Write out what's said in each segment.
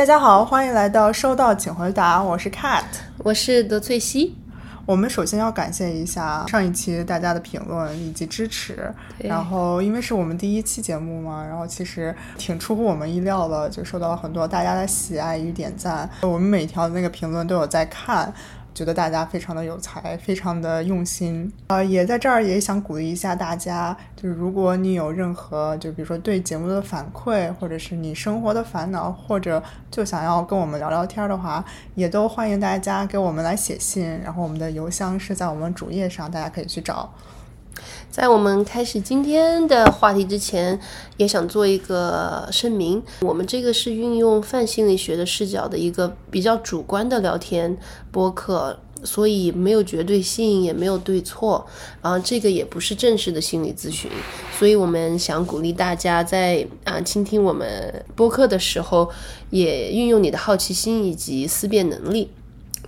大家好，欢迎来到收到请回答，我是 Cat，我是德翠西。我们首先要感谢一下上一期大家的评论以及支持，然后因为是我们第一期节目嘛，然后其实挺出乎我们意料的，就受到了很多大家的喜爱与点赞，我们每条那个评论都有在看。觉得大家非常的有才，非常的用心，呃，也在这儿也想鼓励一下大家，就是如果你有任何，就比如说对节目的反馈，或者是你生活的烦恼，或者就想要跟我们聊聊天的话，也都欢迎大家给我们来写信，然后我们的邮箱是在我们主页上，大家可以去找。在我们开始今天的话题之前，也想做一个声明：我们这个是运用泛心理学的视角的一个比较主观的聊天播客，所以没有绝对性，也没有对错。啊，这个也不是正式的心理咨询，所以我们想鼓励大家在啊倾听我们播客的时候，也运用你的好奇心以及思辨能力。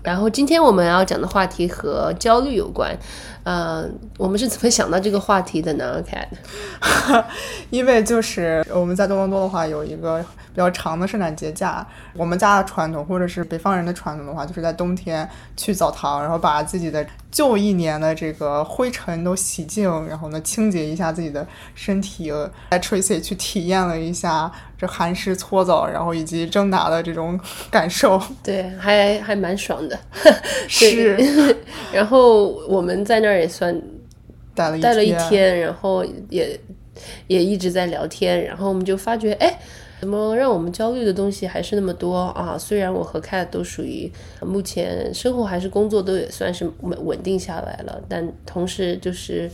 然后今天我们要讲的话题和焦虑有关。呃，我们是怎么想到这个话题的呢？Cat，因为就是我们在多伦多的话，有一个比较长的圣诞节假。我们家的传统，或者是北方人的传统的话，就是在冬天去澡堂，然后把自己的旧一年的这个灰尘都洗净，然后呢清洁一下自己的身体。在 Tracy 去体验了一下这寒湿搓澡，然后以及蒸打的这种感受。对，还还蛮爽的。是。然后我们在那儿也算待了待了一天，然后也也一直在聊天，然后我们就发觉，哎。怎么让我们焦虑的东西还是那么多啊？虽然我和 Cat 都属于目前生活还是工作都也算是稳稳定下来了，但同时就是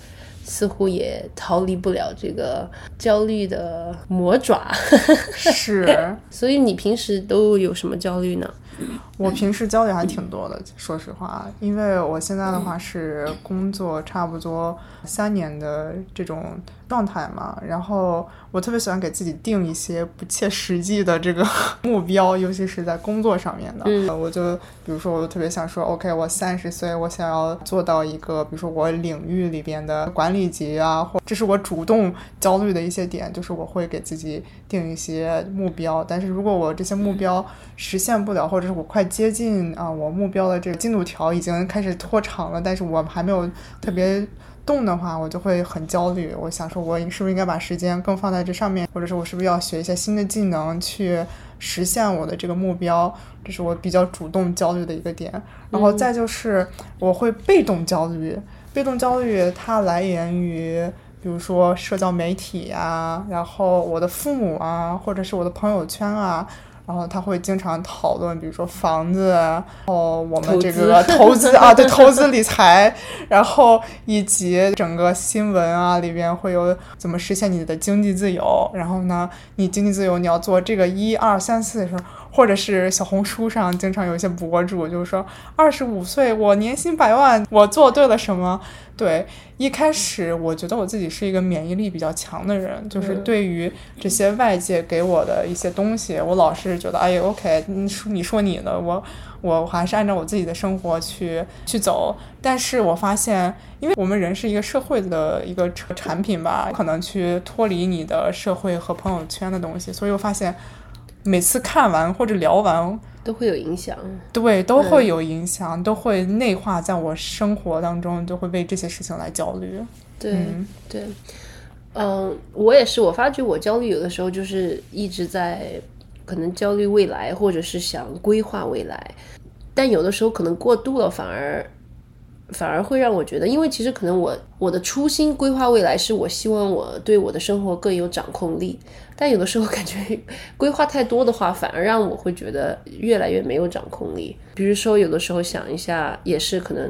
似乎也逃离不了这个焦虑的魔爪。是，所以你平时都有什么焦虑呢？我平时焦虑还挺多的，说实话，因为我现在的话是工作差不多三年的这种状态嘛，然后。我特别喜欢给自己定一些不切实际的这个 目标，尤其是在工作上面的。嗯，我就比如说，我就特别想说，OK，我三十岁，我想要做到一个，比如说我领域里边的管理级啊，或这是我主动焦虑的一些点，就是我会给自己定一些目标。但是如果我这些目标实现不了，或者是我快接近啊，我目标的这个进度条已经开始拖长了，但是我还没有特别。动的话，我就会很焦虑。我想说，我是不是应该把时间更放在这上面，或者是，我是不是要学一些新的技能去实现我的这个目标？这是我比较主动焦虑的一个点。然后再就是，我会被动焦虑。被动焦虑它来源于，比如说社交媒体啊，然后我的父母啊，或者是我的朋友圈啊。然后他会经常讨论，比如说房子，然后我们这个投资啊，对投资理财，然后以及整个新闻啊里边会有怎么实现你的经济自由。然后呢，你经济自由你要做这个一二三四的时候。或者是小红书上经常有一些博主，就是说二十五岁我年薪百万，我做对了什么？对，一开始我觉得我自己是一个免疫力比较强的人，就是对于这些外界给我的一些东西，我老是觉得哎呀，OK，你说你说你的，我我还是按照我自己的生活去去走。但是我发现，因为我们人是一个社会的一个产品吧，可能去脱离你的社会和朋友圈的东西，所以我发现。每次看完或者聊完都会有影响，对，都会有影响，都会内化在我生活当中，就会为这些事情来焦虑。对对，嗯，我也是，我发觉我焦虑有的时候就是一直在可能焦虑未来，或者是想规划未来，但有的时候可能过度了，反而。反而会让我觉得，因为其实可能我我的初心规划未来是我希望我对我的生活更有掌控力，但有的时候感觉 规划太多的话，反而让我会觉得越来越没有掌控力。比如说有的时候想一下，也是可能。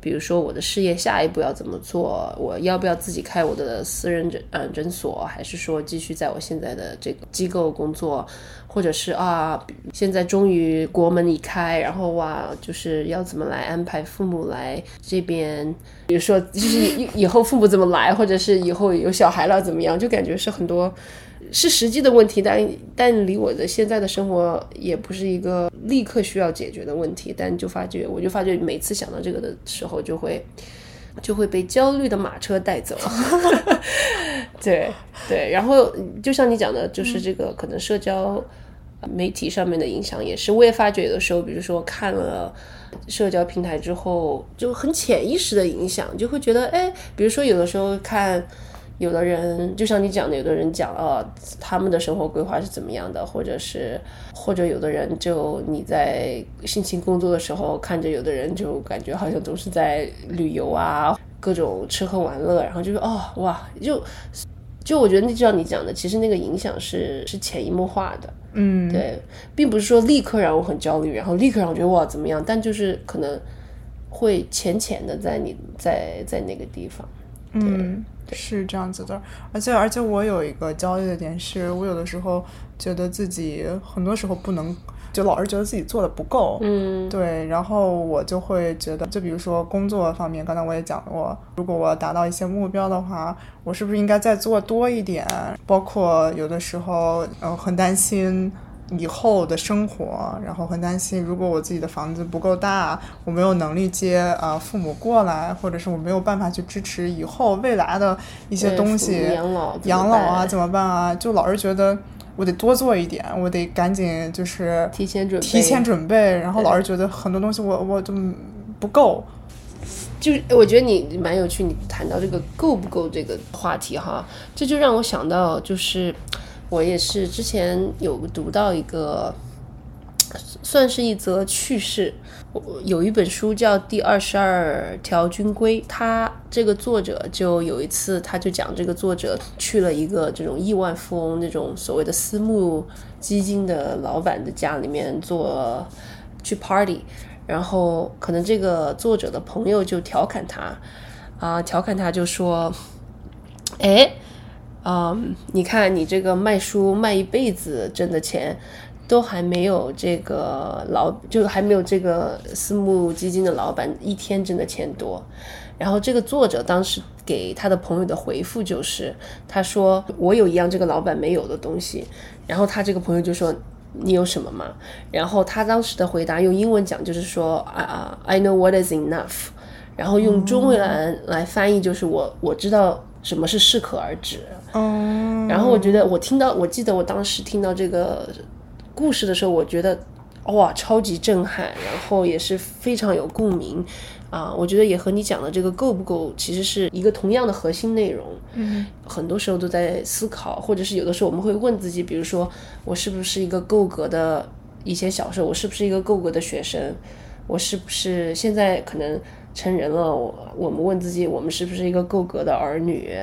比如说我的事业下一步要怎么做？我要不要自己开我的私人诊嗯诊所，还是说继续在我现在的这个机构工作？或者是啊，现在终于国门一开，然后哇，就是要怎么来安排父母来这边？比如说就是以以后父母怎么来，或者是以后有小孩了怎么样？就感觉是很多。是实际的问题，但但离我的现在的生活也不是一个立刻需要解决的问题。但就发觉，我就发觉每次想到这个的时候，就会就会被焦虑的马车带走。对对，然后就像你讲的，就是这个可能社交媒体上面的影响也是。我也发觉有的时候，比如说看了社交平台之后，就很潜意识的影响，就会觉得，哎，比如说有的时候看。有的人就像你讲的，有的人讲呃他们的生活规划是怎么样的，或者是或者有的人就你在辛勤工作的时候，看着有的人就感觉好像都是在旅游啊，各种吃喝玩乐，然后就是哦哇，就就我觉得那就像你讲的，其实那个影响是是潜移默化的，嗯，对，并不是说立刻让我很焦虑，然后立刻让我觉得哇怎么样，但就是可能会浅浅的在你在在那个地方，嗯。是这样子的，而且而且我有一个焦虑的点，是我有的时候觉得自己很多时候不能，就老是觉得自己做的不够，嗯，对，然后我就会觉得，就比如说工作方面，刚才我也讲过，如果我要达到一些目标的话，我是不是应该再做多一点？包括有的时候，呃，很担心。以后的生活，然后很担心，如果我自己的房子不够大，我没有能力接啊父母过来，或者是我没有办法去支持以后未来的一些东西，养老养老啊怎么办啊？就老是觉得我得多做一点，我得赶紧就是提前准备，提前准备，然后老是觉得很多东西我我就不够。就我觉得你蛮有趣，你谈到这个够不够这个话题哈，这就让我想到就是。我也是之前有读到一个，算是一则趣事。有一本书叫《第二十二条军规》，他这个作者就有一次，他就讲这个作者去了一个这种亿万富翁、那种所谓的私募基金的老板的家里面做去 party，然后可能这个作者的朋友就调侃他，啊，调侃他就说，哎。嗯，你看你这个卖书卖一辈子挣的钱，都还没有这个老，就还没有这个私募基金的老板一天挣的钱多。然后这个作者当时给他的朋友的回复就是，他说我有一样这个老板没有的东西。然后他这个朋友就说你有什么吗？然后他当时的回答用英文讲就是说啊，I know what is enough。然后用中文来来翻译就是我我知道。什么是适可而止？嗯，然后我觉得我听到，我记得我当时听到这个故事的时候，我觉得哇，超级震撼，然后也是非常有共鸣啊。我觉得也和你讲的这个够不够，其实是一个同样的核心内容。嗯，很多时候都在思考，或者是有的时候我们会问自己，比如说我是不是一个够格的以前小时候，我是不是一个够格的学生，我是不是现在可能。成人了，我我们问自己，我们是不是一个够格的儿女？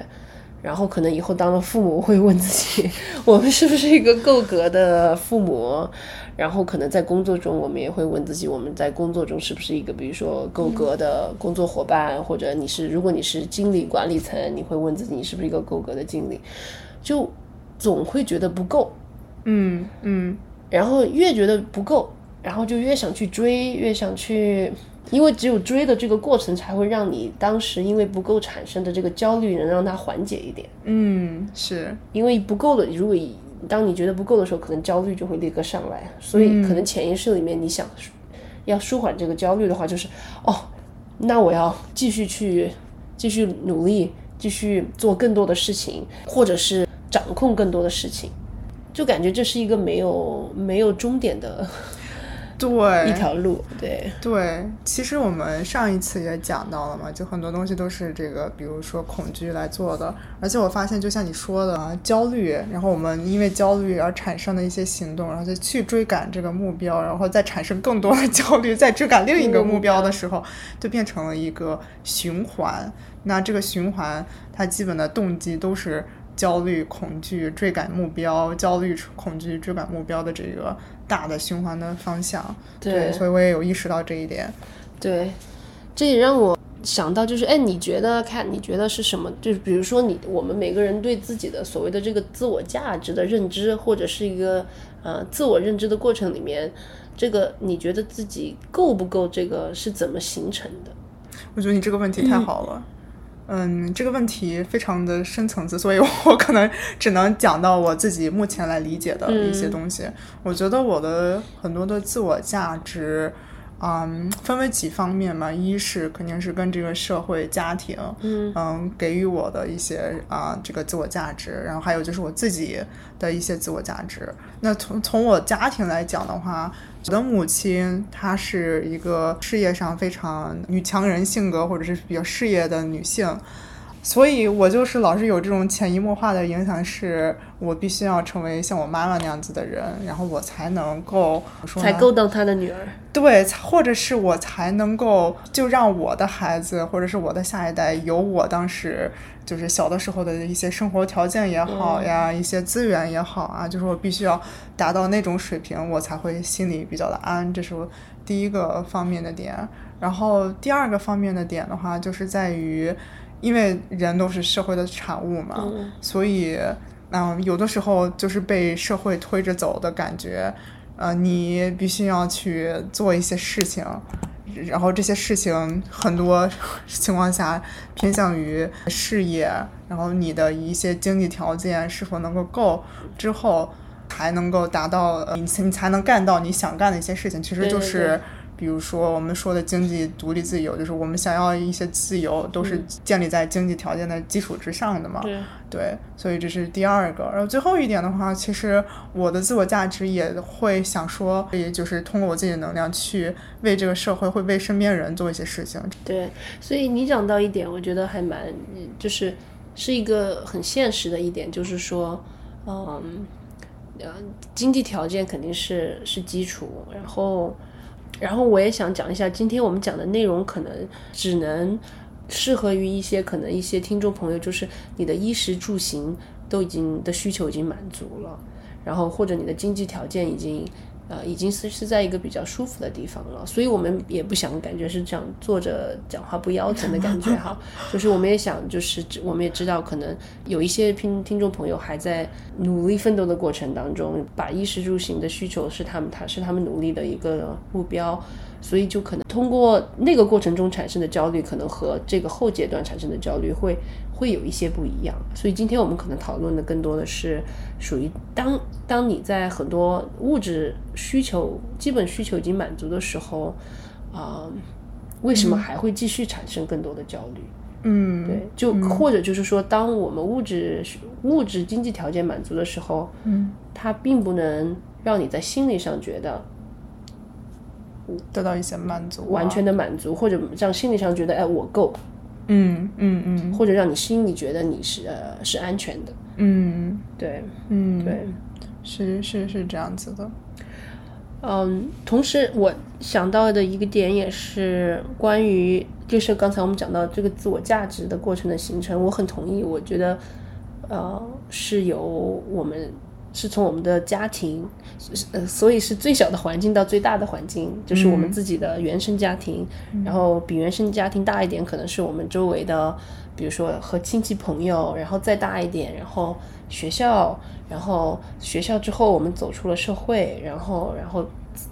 然后可能以后当了父母，会问自己，我们是不是一个够格的父母？然后可能在工作中，我们也会问自己，我们在工作中是不是一个，比如说够格的工作伙伴？或者你是，如果你是经理管理层，你会问自己，你是不是一个够格的经理？就总会觉得不够，嗯嗯，然后越觉得不够，然后就越想去追，越想去。因为只有追的这个过程，才会让你当时因为不够产生的这个焦虑，能让它缓解一点。嗯，是因为不够的，如果当你觉得不够的时候，可能焦虑就会立刻上来。所以，可能潜意识里面你想要舒缓这个焦虑的话，就是哦，那我要继续去继续努力，继续做更多的事情，或者是掌控更多的事情，就感觉这是一个没有没有终点的。对，一条路，对对。其实我们上一次也讲到了嘛，就很多东西都是这个，比如说恐惧来做的。而且我发现，就像你说的啊，焦虑，然后我们因为焦虑而产生的一些行动，然后就去追赶这个目标，然后再产生更多的焦虑，再追赶另一个目标的时候，就变成了一个循环。那这个循环，它基本的动机都是焦虑、恐惧、追赶目标，焦虑、恐惧、追赶目标的这个。大的循环的方向，对，所以我也有意识到这一点。对，这也让我想到，就是哎，你觉得看，你觉得是什么？就是比如说，你我们每个人对自己的所谓的这个自我价值的认知，或者是一个呃自我认知的过程里面，这个你觉得自己够不够？这个是怎么形成的？我觉得你这个问题太好了。嗯，这个问题非常的深层次，所以 我可能只能讲到我自己目前来理解的一些东西。我觉得我的很多的自我价值，嗯，分为几方面嘛，一是肯定是跟这个社会、家庭，嗯给予我的一些啊、这个自我价值，然后还有就是我自己的一些自我价值。那从从我家庭来讲的话，我的母亲她是一个事业上非常女强人性格或者是比较事业的女性。所以我就是老是有这种潜移默化的影响，是我必须要成为像我妈妈那样子的人，然后我才能够才够当他的女儿。对，或者是我才能够就让我的孩子或者是我的下一代有我当时就是小的时候的一些生活条件也好呀，一些资源也好啊，就是我必须要达到那种水平，我才会心里比较的安，这是我第一个方面的点。然后第二个方面的点的话，就是在于，因为人都是社会的产物嘛，嗯所以嗯，有的时候就是被社会推着走的感觉。呃，你必须要去做一些事情，然后这些事情很多情况下偏向于事业，然后你的一些经济条件是否能够够之后，才能够达到呃你你才能干到你想干的一些事情。其实就是对比如说我们说的经济独立自由，就是我们想要一些自由，都是建立在经济条件的基础之上的嘛。对，对，所以这是第二个。然后最后一点的话，其实我的自我价值也会想说，也就是通过我自己的能量去为这个社会，会为身边人做一些事情。对，所以你讲到一点，我觉得还蛮，就是是一个很现实的一点，就是说，嗯，呃，经济条件肯定是是基础，然后，然后我也想讲一下，今天我们讲的内容可能只能适合于一些可能一些听众朋友，就是你的衣食住行都已经的需求已经满足了，然后或者你的经济条件已经。呃，已经是是在一个比较舒服的地方了，所以我们也不想感觉是这样坐着讲话不腰疼的感觉哈，就是我们也想，就是我们也知道，可能有一些听听众朋友还在努力奋斗的过程当中，把衣食住行的需求是他们他是他们努力的一个目标，所以就可能通过那个过程中产生的焦虑，可能和这个后阶段产生的焦虑会会有一些不一样。所以今天我们可能讨论的更多的是属于当当你在很多物质需求、基本需求已经满足的时候，啊、为什么还会继续产生更多的焦虑？嗯，对，就或者就是说，当我们物质物质经济条件满足的时候，嗯，它并不能让你在心理上觉得得到一些满足啊，完全的满足，或者让心理上觉得哎我够，嗯嗯嗯或者让你心里觉得你是呃是安全的。嗯对嗯，对，是是是这样子的。嗯，同时我想到的一个点也是关于，就是刚才我们讲到这个自我价值的过程的形成，我很同意。我觉得，呃，是由我们是从我们的家庭，呃，所以是最小的环境到最大的环境，就是我们自己的原生家庭，然后比原生家庭大一点，可能是我们周围的，比如说和亲戚朋友，然后再大一点，然后学校，然后学校之后我们走出了社会，然后然后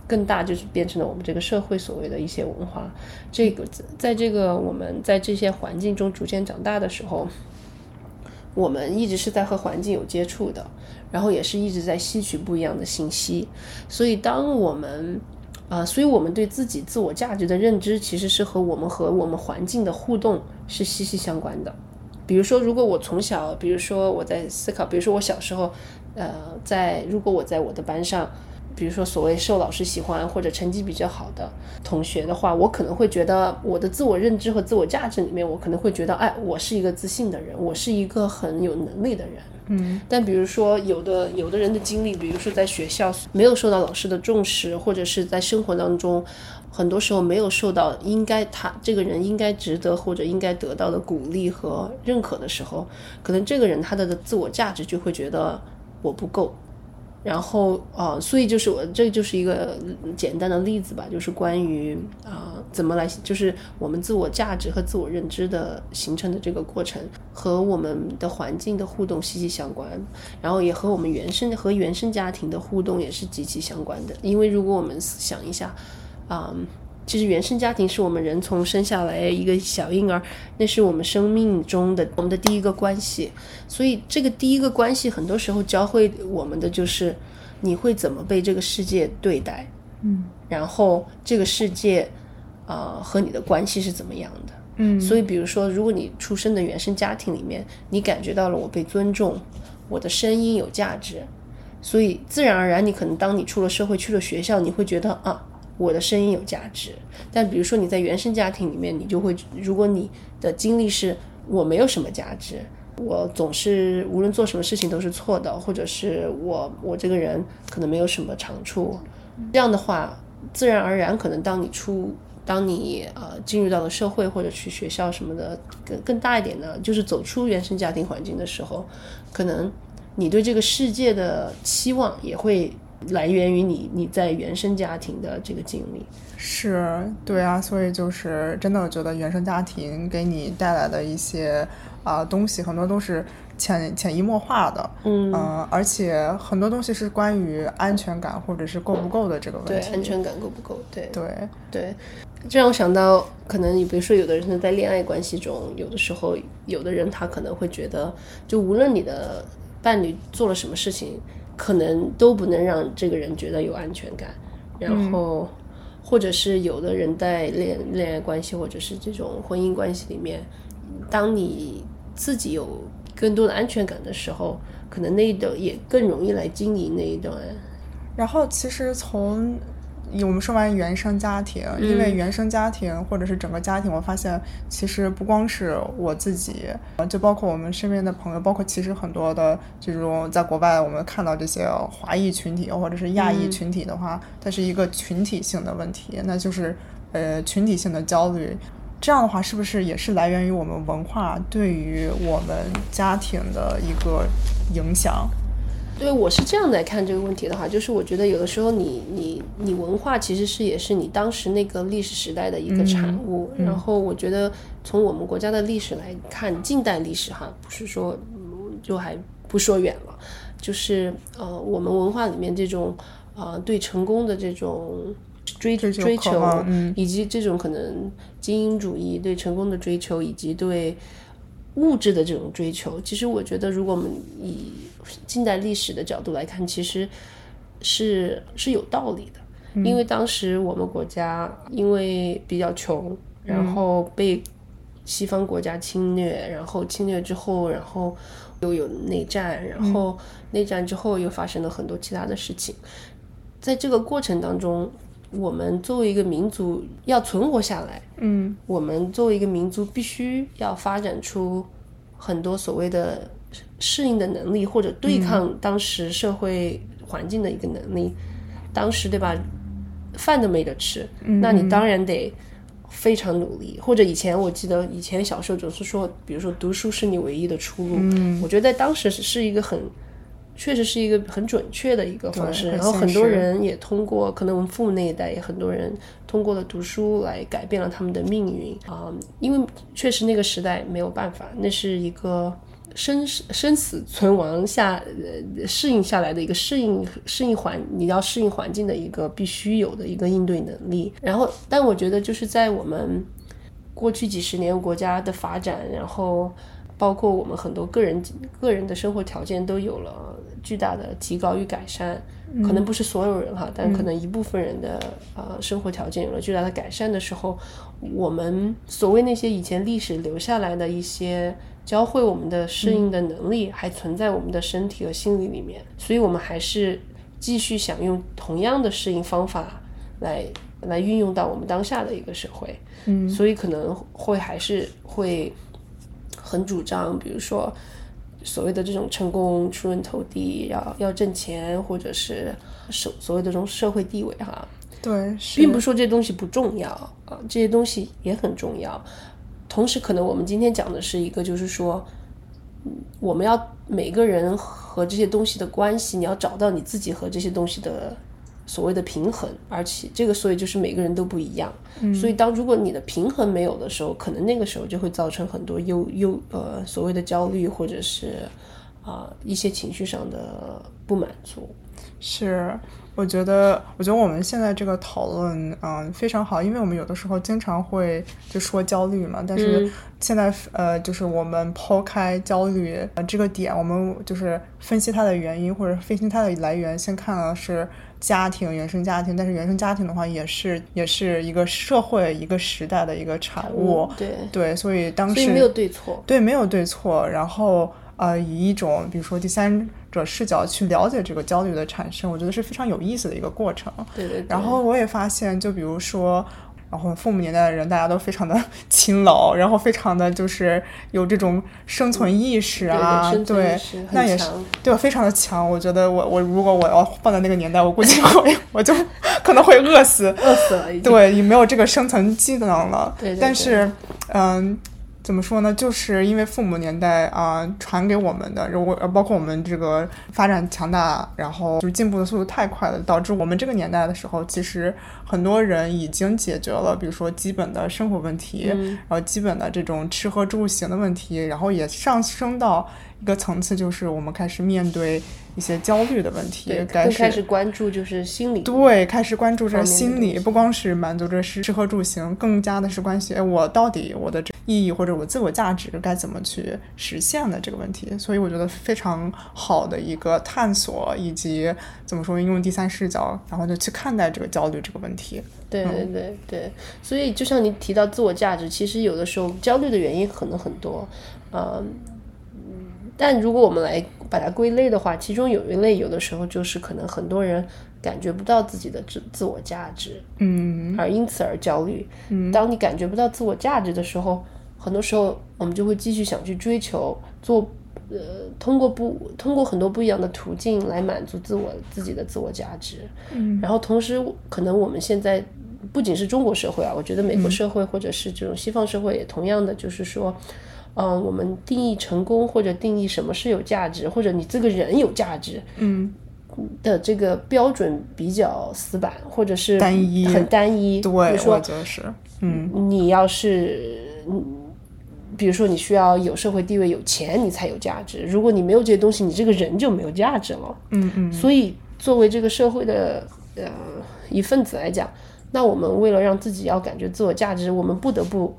更大就是变成了我们这个社会所谓的一些文化。这个在这个我们在这些环境中逐渐长大的时候，我们一直是在和环境有接触的，然后也是一直在吸取不一样的信息。所以当我们啊、所以我们对自己自我价值的认知，其实是和我们和我们环境的互动是息息相关的。比如说，如果我从小，比如说我在思考，比如说我小时候，呃，在如果我在我的班上，比如说所谓受老师喜欢或者成绩比较好的同学的话，我可能会觉得我的自我认知和自我价值里面，我可能会觉得，哎，我是一个自信的人，我是一个很有能力的人。嗯但比如说，有的有的人的经历，比如说在学校没有受到老师的重视，或者是在生活当中，很多时候没有受到应该他这个人应该值得或者应该得到的鼓励和认可的时候，可能这个人他的自我价值就会觉得我不够。然后呃，所以就是我这就是一个简单的例子吧，就是关于啊、怎么来，就是我们自我价值和自我认知的形成的这个过程，和我们的环境的互动息息相关，然后也和我们原生和原生家庭的互动也是极其相关的。因为如果我们想一下，啊、其实原生家庭是我们人从生下来一个小婴儿，那是我们生命中的我们的第一个关系，所以这个第一个关系很多时候教会我们的就是你会怎么被这个世界对待。嗯然后这个世界啊、和你的关系是怎么样的。嗯所以，比如说，如果你出生的原生家庭里面，你感觉到了我被尊重，我的声音有价值，所以自然而然，你可能当你出了社会，去了学校，你会觉得啊，我的声音有价值。但比如说你在原生家庭里面，你就会，如果你的经历是我没有什么价值，我总是无论做什么事情都是错的，或者是我我这个人可能没有什么长处，这样的话，自然而然，可能当你出。当你呃进入到了社会或者去学校什么的，更更大一点的，就是走出原生家庭环境的时候，可能你对这个世界的期望也会来源于你你在原生家庭的这个经历。是对啊，所以就是真的，我觉得原生家庭给你带来的一些啊、东西，很多都是潜潜移默化的，嗯呃而且很多东西是关于安全感或者是够不够的这个问题。安全感够不够？对对对，这让我想到，可能你比如说，有的人是在恋爱关系中，有的时候，有的人他可能会觉得，就无论你的伴侣做了什么事情，可能都不能让这个人觉得有安全感。然后，或者是有的人在恋恋爱关系或者是这种婚姻关系里面，当你自己有更多的安全感的时候，可能那一段也更容易来经营那一段。然后其实从我们说完原生家庭，因为原生家庭或者是整个家庭，我发现其实不光是我自己，呃就包括我们身边的朋友，包括其实很多的这种在国外我们看到这些华裔群体或者是亚裔群体的话，它是一个群体性的问题，那就是呃群体性的焦虑。这样的话，是不是也是来源于我们文化对于我们家庭的一个影响？对，我是这样来看这个问题的话，就是我觉得有的时候你你你文化其实是也是你当时那个历史时代的一个产物。然后我觉得从我们国家的历史来看，近代历史哈，不是说嗯就还不说远了，就是呃我们文化里面这种呃对成功的这种追追求追求嗯，以及这种可能精英主义对成功的追求，以及对物质的这种追求，其实我觉得，如果我们以近代历史的角度来看，其实是是有道理的。因为当时我们国家因为比较穷，然后被西方国家侵略，然后侵略之后，然后又有内战，然后内战之后又发生了很多其他的事情。在这个过程当中，我们作为一个民族要存活下来，嗯我们作为一个民族，必须要发展出很多所谓的适应的能力，或者对抗当时社会环境的一个能力。当时对吧，饭都没得吃，那你当然得非常努力。或者以前我记得以前小时候总是说，比如说读书是你唯一的出路。我觉得在当时是是一个很。确实是一个很准确的一个方式，然后很多人也通过，可能我们父母那一代也很多人通过了读书来改变了他们的命运啊、因为确实那个时代没有办法，那是一个生死生死存亡下呃适应下来的一个适应适应环，你要适应环境的一个必须有的一个应对能力。然后，但我觉得就是在我们过去几十年国家的发展，然后包括我们很多个人个人的生活条件都有了巨大的提高与改善。可能不是所有人哈，但可能一部分人的呃生活条件有了巨大的改善的时候，我们所谓那些以前历史留下来的一些教会我们的适应的能力，还存在我们的身体和心理里面，所以我们还是继续想用同样的适应方法来来运用到我们当下的一个社会。嗯，所以可能会还是会很主张，比如说所谓的这种成功出人头地，要要挣钱，或者是所所谓的这种社会地位哈，对，是并不是说这些东西不重要啊，这些东西也很重要。同时，可能我们今天讲的是一个，就是说，嗯我们要每个人和这些东西的关系，你要找到你自己和这些东西的所谓的平衡，而且这个所以就是每个人都不一样。所以当如果你的平衡没有的时候，可能那个时候就会造成很多忧忧呃所谓的焦虑，或者是啊、一些情绪上的不满足。是，我觉得，我觉得我们现在这个讨论，嗯，非常好，因为我们有的时候经常会就说焦虑嘛，但是现在，呃，就是我们抛开焦虑呃这个点，我们就是分析它的原因或者分析它的来源，先看了是家庭原生家庭，但是原生家庭的话，也是也是一个社会一个时代的一个产物，对。对，所以当时所以没有对错，对，没有对错，然后呃，以一种比如说第三者视角去了解这个焦虑的产生，我觉得是非常有意思的一个过程。对对对。然后我也发现，就比如说，然后父母年代的人，大家都非常的 勤劳，然后非常的就是有这种生存意识啊，对那也是对非常的强。我觉得我我如果我要放在那个年代，我估计会我就 可能会饿死。饿死了已。对，也没有这个生存技能了。对对对但是，嗯，怎么说呢？就是因为父母年代啊、传给我们的，如果呃包括我们这个发展强大，然后就是进步的速度太快了，导致我们这个年代的时候，其实很多人已经解决了，比如说基本的生活问题，嗯然后基本的这种吃喝住行的问题，然后也上升到一个层次，就是我们开始面对一些焦虑的问题开始关注就是心理。对，开始关注着方面的心理，不光是满足着吃吃喝住行，更加的是关系，哎，我到底我的这意义或者我自我价值该怎么去实现的这个问题。所以我觉得非常好的一个探索，以及怎么说，用第三视角，然后就去看待这个焦虑这个问题。对对对对，所以就像你提到自我价值，其实有的时候焦虑的原因可能很多，嗯，但如果我们来把它归类的话，其中有一类有的时候就是可能很多人感觉不到自己的自自我价值，嗯而因此而焦虑。当你感觉不到自我价值的时候，很多时候我们就会继续想去追求做。呃，通过不通过很多不一样的途径来满足自我自己的自我价值，嗯然后同时，可能我们现在不仅是中国社会啊，我觉得美国社会或者是这种西方社会也同样的，就是说，嗯、我们定义成功或者定义什么是有价值，或者你这个人有价值嗯，的这个标准比较死板，或者是单一很单一。对，我觉得是，嗯你要是，嗯比如说你需要有社会地位、有钱，你才有价值。如果你没有这些东西，你这个人就没有价值了。嗯嗯，所以，作为这个社会的呃一份子来讲，那我们为了让自己要感觉自我价值，我们不得不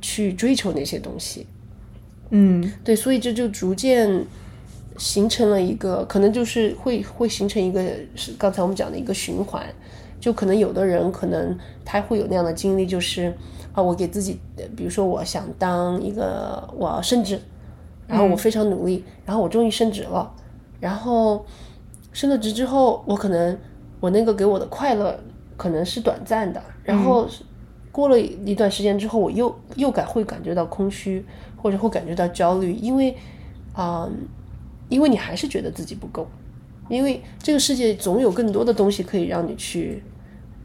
去追求那些东西。嗯对，所以这就逐渐形成了一个，可能就是会会形成一个是刚才我们讲的一个循环。就可能有的人可能他会有那样的经历，就是啊，我给自己，呃比如说我想当一个我要升职，然后我非常努力，然后我终于升职了，然后升了职之后，我可能我那个给我的快乐可能是短暂的，然后过了一段时间之后，我又又感会感觉到空虚，或者会感觉到焦虑，因为啊、因为你还是觉得自己不够，因为这个世界总有更多的东西可以让你去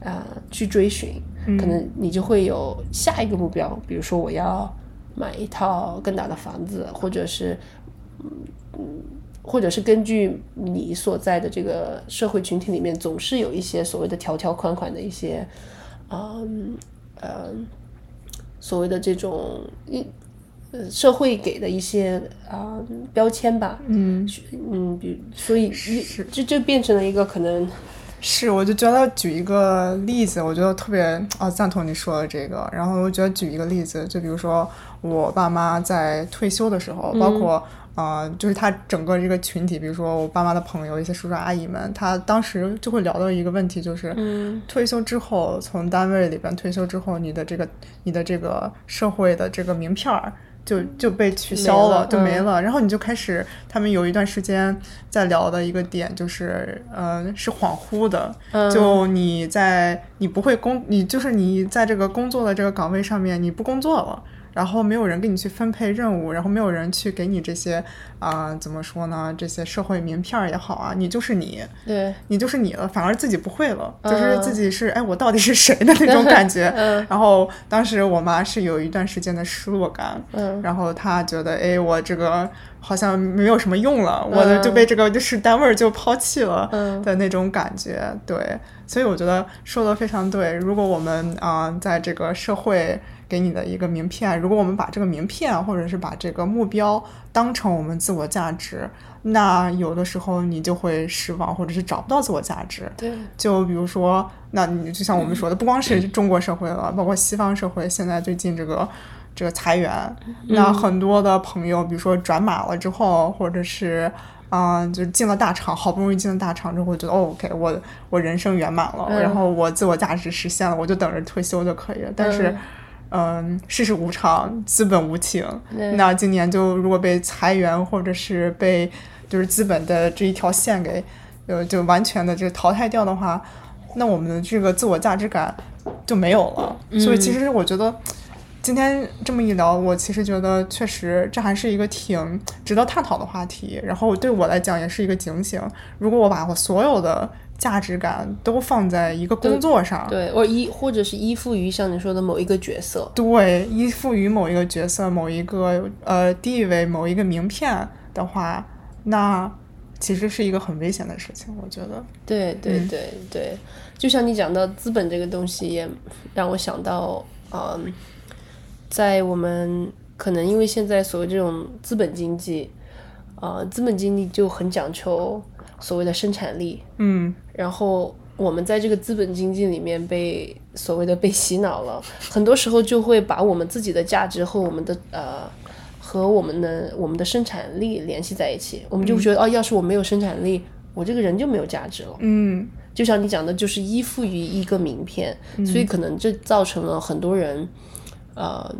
啊、去追寻，可能你就会有下一个目标，比如说我要买一套更大的房子，或者是嗯或者是根据你所在的这个社会群体里面，总是有一些所谓的条条款款的一些，嗯呃，所谓的这种一呃社会给的一些啊、标签吧，嗯。嗯，比所以一这就变成了一个可能，是，我就觉得举一个例子，我觉得特别啊赞同你说的这个。然后我觉得举一个例子，就比如说我爸妈在退休的时候，包括呃，就是他整个这个群体，比如说我爸妈的朋友，一些叔叔阿姨们，他当时就会聊到一个问题，就是嗯退休之后，从单位里边退休之后，你的这个你的这个社会的这个名片儿。就就被取消了，没了嗯就没了。然后你就开始，他们有一段时间在聊的一个点就是，呃，是恍惚的。嗯就你在你不会工，你就是你在这个工作的这个岗位上面，你不工作了。然后没有人给你去分配任务，然后没有人去给你这些啊、怎么说呢？这些社会名片儿也好啊，你就是你，对，你就是你了，反而自己不会了，嗯就是自己是哎，我到底是谁的那种感觉。嗯然后当时我妈是有一段时间的失落感，嗯然后她觉得哎，我这个好像没有什么用了，我的就被这个就是单位儿就抛弃了嗯的那种感觉。对，所以我觉得说的非常对。如果我们啊、在这个社会给你的一个名片，如果我们把这个名片或者是把这个目标当成我们自我价值，那有的时候你就会失望，或者是找不到自我价值。对，就比如说，那你就像我们说的，不光是中国社会了，包括西方社会，现在最近这个这个裁员，那很多的朋友，比如说转码了之后，或者是。嗯，就是进了大厂，好不容易进了大厂之后，觉得、哦、OK，我我人生圆满了，嗯然后我自我价值实现了，我就等着退休就可以了。但是，嗯，世事无常，资本无情。对那今年就如果被裁员，或者是被就是资本的这一条线给呃就完全的这个淘汰掉的话，那我们的这个自我价值感就没有了。所以其实我觉得。今天这么一聊，我其实觉得确实这还是一个挺值得探讨的话题。然后对我来讲也是一个警醒。如果我把我所有的价值感都放在一个工作上，对，我依或者是依附于像你说的某一个角色，对，依附于某一个角色、某一个呃地位、某一个名片的话，那其实是一个很危险的事情。我觉得，对对对对，就像你讲到资本这个东西，也让我想到，嗯，在我们可能因为现在所谓这种资本经济，啊、资本经济就很讲求所谓的生产力，嗯然后我们在这个资本经济里面被所谓的被洗脑了，很多时候就会把我们自己的价值和我们的呃和我们的我们的生产力联系在一起，我们就会觉得、哦，要是我没有生产力，我这个人就没有价值了。嗯。就像你讲的，就是依附于一个名片，所以可能这造成了很多人，呃，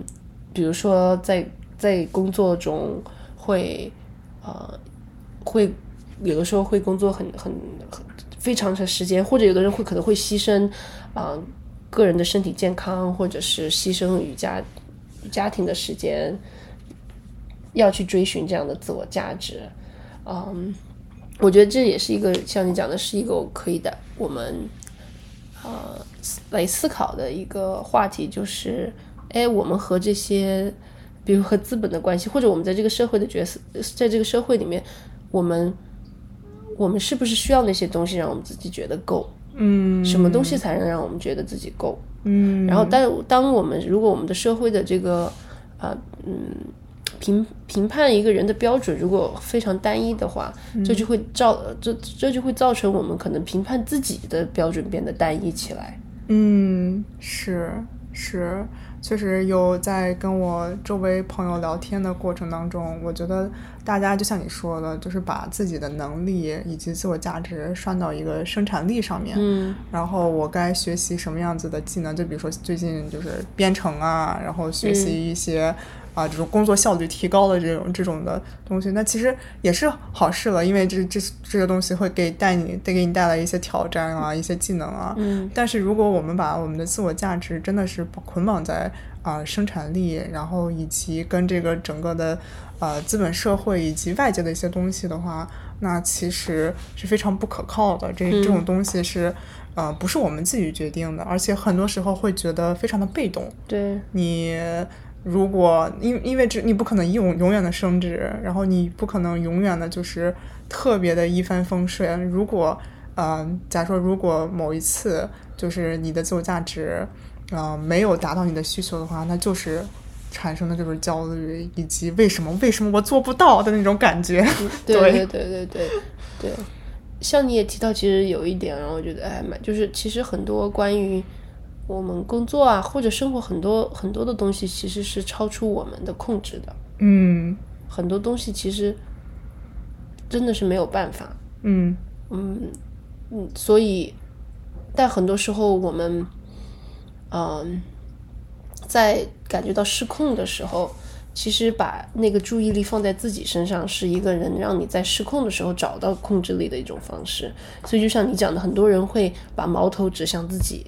比如说在在工作中会呃会有的时候会工作很很很非常长时间，或者有的人会可能会牺牲啊、个人的身体健康，或者是牺牲与家家庭的时间，要去追寻这样的自我价值，嗯。我觉得这也是一个像你讲的，是一个可以的我们呃来思考的一个话题，就是哎，我们和这些，比如和资本的关系，或者我们在这个社会的角色，在这个社会里面，我们我们是不是需要那些东西让我们自己觉得够？嗯什么东西才能让我们觉得自己够？嗯，然后当当我们如果我们的社会的这个呃嗯评评判一个人的标准如果非常单一的话，这就会造这这就会造成我们可能评判自己的标准变得单一起来。嗯，是是，确实有在跟我周围朋友聊天的过程当中，我觉得大家就像你说的，就是把自己的能力以及自我价值拴到一个生产力上面。嗯然后我该学习什么样子的技能？就比如说最近就是编程啊，然后学习一些啊、这种工作效率提高的这种这种的东西，那其实也是好事了，因为这这这个东西会给带你带给你带来一些挑战啊，一些技能啊。嗯但是如果我们把我们的自我价值真的是捆绑在啊、生产力，然后以及跟这个整个的呃资本社会以及外界的一些东西的话，那其实是非常不可靠的。这这种东西是呃不是我们自己决定的，而且很多时候会觉得非常的被动。对，你如果因因为这你不可能永永远的升职，然后你不可能永远的就是特别的一帆风顺。如果呃，假如说如果某一次就是你的自我价值呃没有达到你的需求的话，那就是产生的就是焦虑，以及为什么为什么我做不到的那种感觉。对对对对对对对。像你也提到，其实有一点让我觉得哎蛮，就是其实很多关于我们工作啊或者生活很多很多的东西，其实是超出我们的控制的。嗯很多东西其实真的是没有办法，嗯嗯嗯，所以，但很多时候我们，嗯，在感觉到失控的时候，其实把那个注意力放在自己身上，是一个人让你在失控的时候找到控制力的一种方式。所以，就像你讲的，很多人会把矛头指向自己，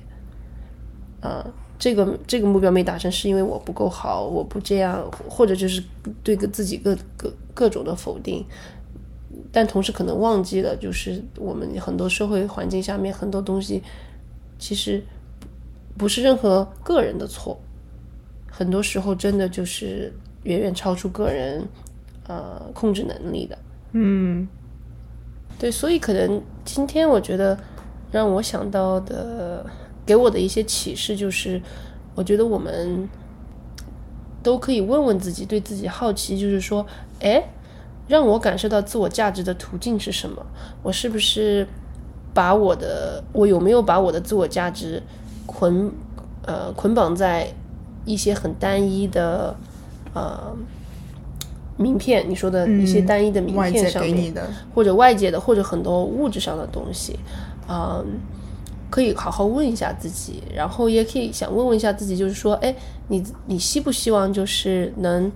啊、这个这个目标没达成，是因为我不够好，我不这样，或者就是对个自己各各各种的否定。但同时可能忘记了，就是我们很多社会环境下面很多东西，其实不是任何个人的错，很多时候真的就是远远超出个人呃控制能力的。嗯对，所以可能今天我觉得让我想到的，给我的一些启示就是，我觉得我们都可以问问自己，对自己好奇，就是说，哎，让我感受到自我价值的途径是什么？我是不是把我的，我有没有把我的自我价值捆呃捆绑在一些很单一的呃。名片，你说的一些单一的名片上面，或者外界的，或者很多物质上的东西，嗯，可以好好问一下自己，然后也可以想问问一下自己，就是说，哎，你你希不希望就是能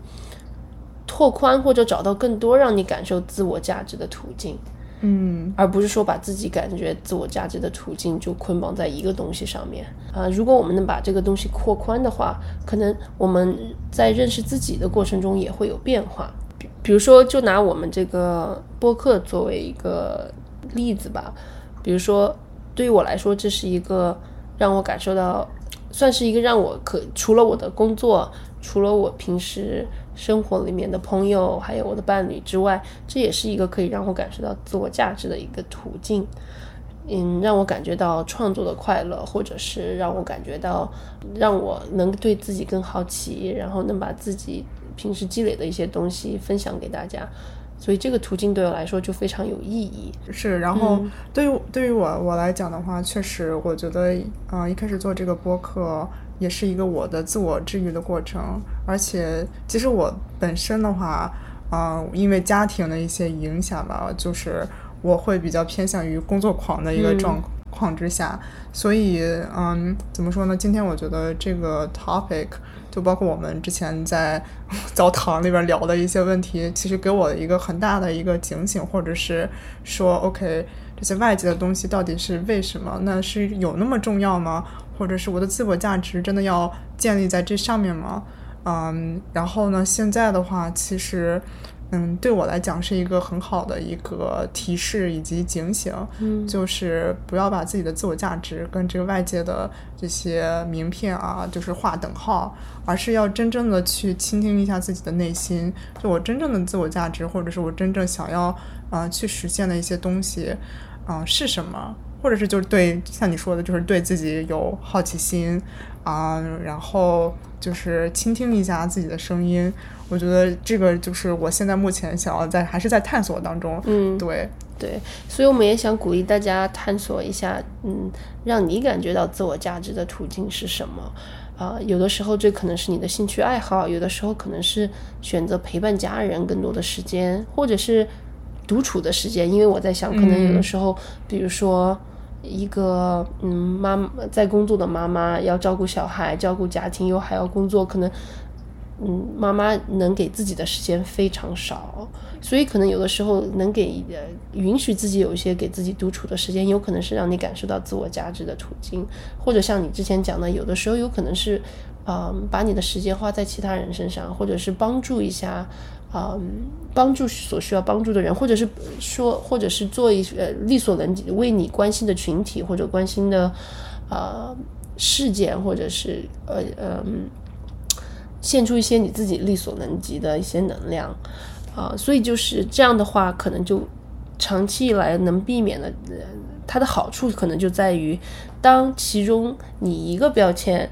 拓宽或者找到更多让你感受自我价值的途径？嗯，而不是说把自己感觉自我价值的途径就捆绑在一个东西上面啊。如果我们能把这个东西扩宽的话，可能我们在认识自己的过程中也会有变化。比比如说，就拿我们这个播客作为一个例子吧。比如说，对于我来说，这是一个让我感受到，算是一个让我可除了我的工作，除了我平时。生活里面的朋友，还有我的伴侣之外，这也是一个可以让我感受到自我价值的一个途径。嗯，让我感觉到创作的快乐，或者是让我感觉到让我能对自己更好奇，然后能把自己平时积累的一些东西分享给大家。所以这个途径对我来说就非常有意义。是，然后对于对于我我来讲的话，确实我觉得，嗯，一开始做这个播客。也是一个我的自我治愈的过程，而且其实我本身的话，嗯，因为家庭的一些影响吧，就是我会比较偏向于工作狂的一个状况之下，所以，嗯，怎么说呢？今天我觉得这个 topic 就包括我们之前在 澡堂里边聊的一些问题，其实给我一个很大的一个警醒，或者是说，OK，这些外界的东西到底是为什么？那是有那么重要吗？或者是我的自我价值真的要建立在这上面吗？嗯，然后呢？现在的话，其实，嗯，对我来讲是一个很好的一个提示以及警醒，嗯，就是不要把自己的自我价值跟这个外界的这些名片啊，就是划等号，而是要真正的去倾听一下自己的内心，就我真正的自我价值，或者是我真正想要啊去实现的一些东西，啊是什么？或者是就是对像你说的，就是对自己有好奇心啊，然后就是倾听一下自己的声音。我觉得这个就是我现在目前想要在还是在探索当中。嗯，对对，所以我们也想鼓励大家探索一下，嗯，让你感觉到自我价值的途径是什么啊？有的时候这可能是你的兴趣爱好，有的时候可能是选择陪伴家人更多的时间，或者是。独处的时间，因为我在想，可能有的时候，比如说一个嗯妈在工作的妈妈要照顾小孩、照顾家庭，又还要工作，可能嗯妈妈能给自己的时间非常少，所以可能有的时候能给允许自己有一些给自己独处的时间，有可能是让你感受到自我价值的途径，或者像你之前讲的，有的时候有可能是嗯把你的时间花在其他人身上，或者是帮助一下。嗯，帮助所需要帮助的人，或者是说，或者是做一呃力所能及为你关心的群体或者关心的呃事件，或者是呃呃献出一些你自己力所能及的一些能量啊，所以就是这样的话，可能就长期以来能避免的，它的好处可能就在于，当其中你一个标签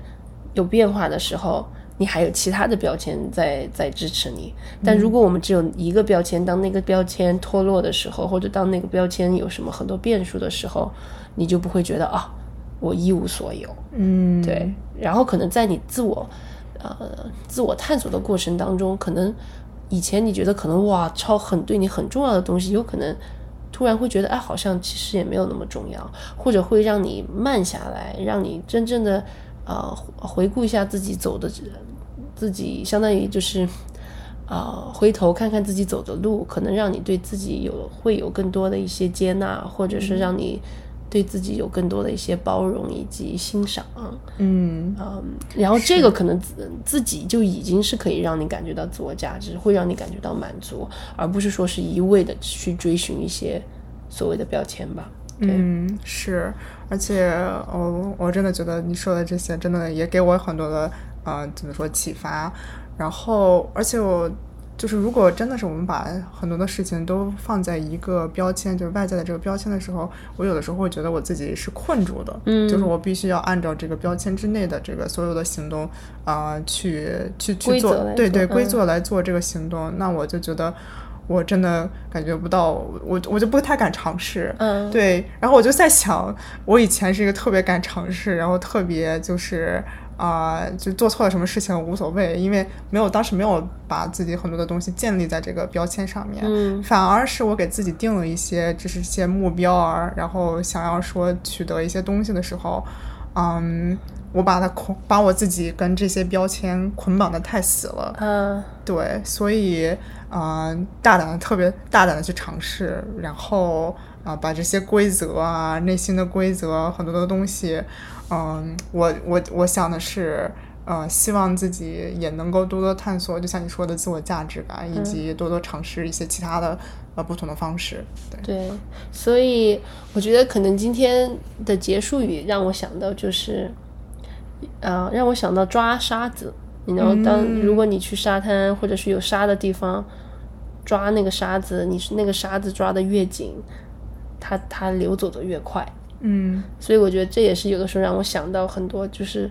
有变化的时候。你还有其他的标签在在支持你，但如果我们只有一个标签，当那个标签脱落的时候，或者当那个标签有什么很多变数的时候，你就不会觉得啊，我一无所有。嗯，对。然后可能在你自我呃自我探索的过程当中，可能以前你觉得可能哇超很对你很重要的东西，有可能突然会觉得哎，好像其实也没有那么重要，或者会让你慢下来，让你真正的。啊，回顾一下自己走的，自己相当于就是，啊，回头看看自己走的路，可能让你对自己有会有更多的一些接纳，或者是让你对自己有更多的一些包容以及欣赏。嗯嗯，然后这个可能自自己就已经是可以让你感觉到自我价值，会让你感觉到满足，而不是说是一味的去追寻一些所谓的标签吧。嗯，是，而且，哦，我真的觉得你说的这些，真的也给我很多的，呃，怎么说启发。然后，而且我，就是如果真的是我们把很多的事情都放在一个标签，就是外在的这个标签的时候，我有的时候会觉得我自己是困住的，嗯就是。我必须要按照这个标签之内的这个所有的行动啊、去去去做，对对，规则来做这个行动，那我就觉得我真的感觉不到，我我就不太敢尝试，嗯，对，然后我就在想，我以前是一个特别敢尝试，然后特别就是啊、就做错了什么事情无所谓，因为没有当时没有把自己很多的东西建立在这个标签上面，嗯。反而是我给自己定了一些就是一些目标啊，然后想要说取得一些东西的时候，嗯，我把它捆把我自己跟这些标签捆绑的太死了，嗯，对，所以啊、呃大胆的特别大胆的去尝试，然后啊、把这些规则啊、内心的规则很多的东西，嗯，我我我想的是。呃，希望自己也能够多多探索，就像你说的自我价值感，以及多多尝试一些其他的呃不同的方式。对，对，所以我觉得可能今天的结束语让我想到就是，呃，让我想到抓沙子。你知道，当如果你去沙滩或者是有沙的地方抓那个沙子，你是那个沙子抓的越紧，它它流走的越快。嗯所以我觉得这也是有的时候让我想到很多，就是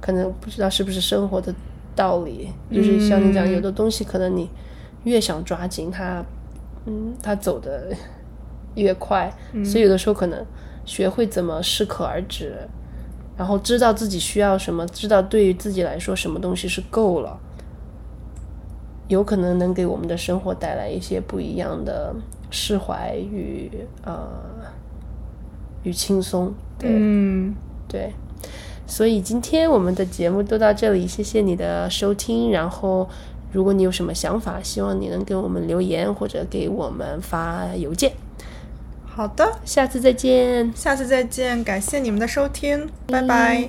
可能不知道是不是生活的道理，就是像你讲，嗯有的东西可能你越想抓紧它，嗯，它走的越快，所以有的时候可能学会怎么适可而止，然后知道自己需要什么，知道对于自己来说什么东西是够了。有可能能给我们的生活带来一些不一样的释怀与呃与轻松，对、嗯，对，所以今天我们的节目都到这里，谢谢你的收听。然后，如果你有什么想法，希望你能给我们留言或者给我们发邮件。好的，下次再见。下次再见，感谢你们的收听，拜拜。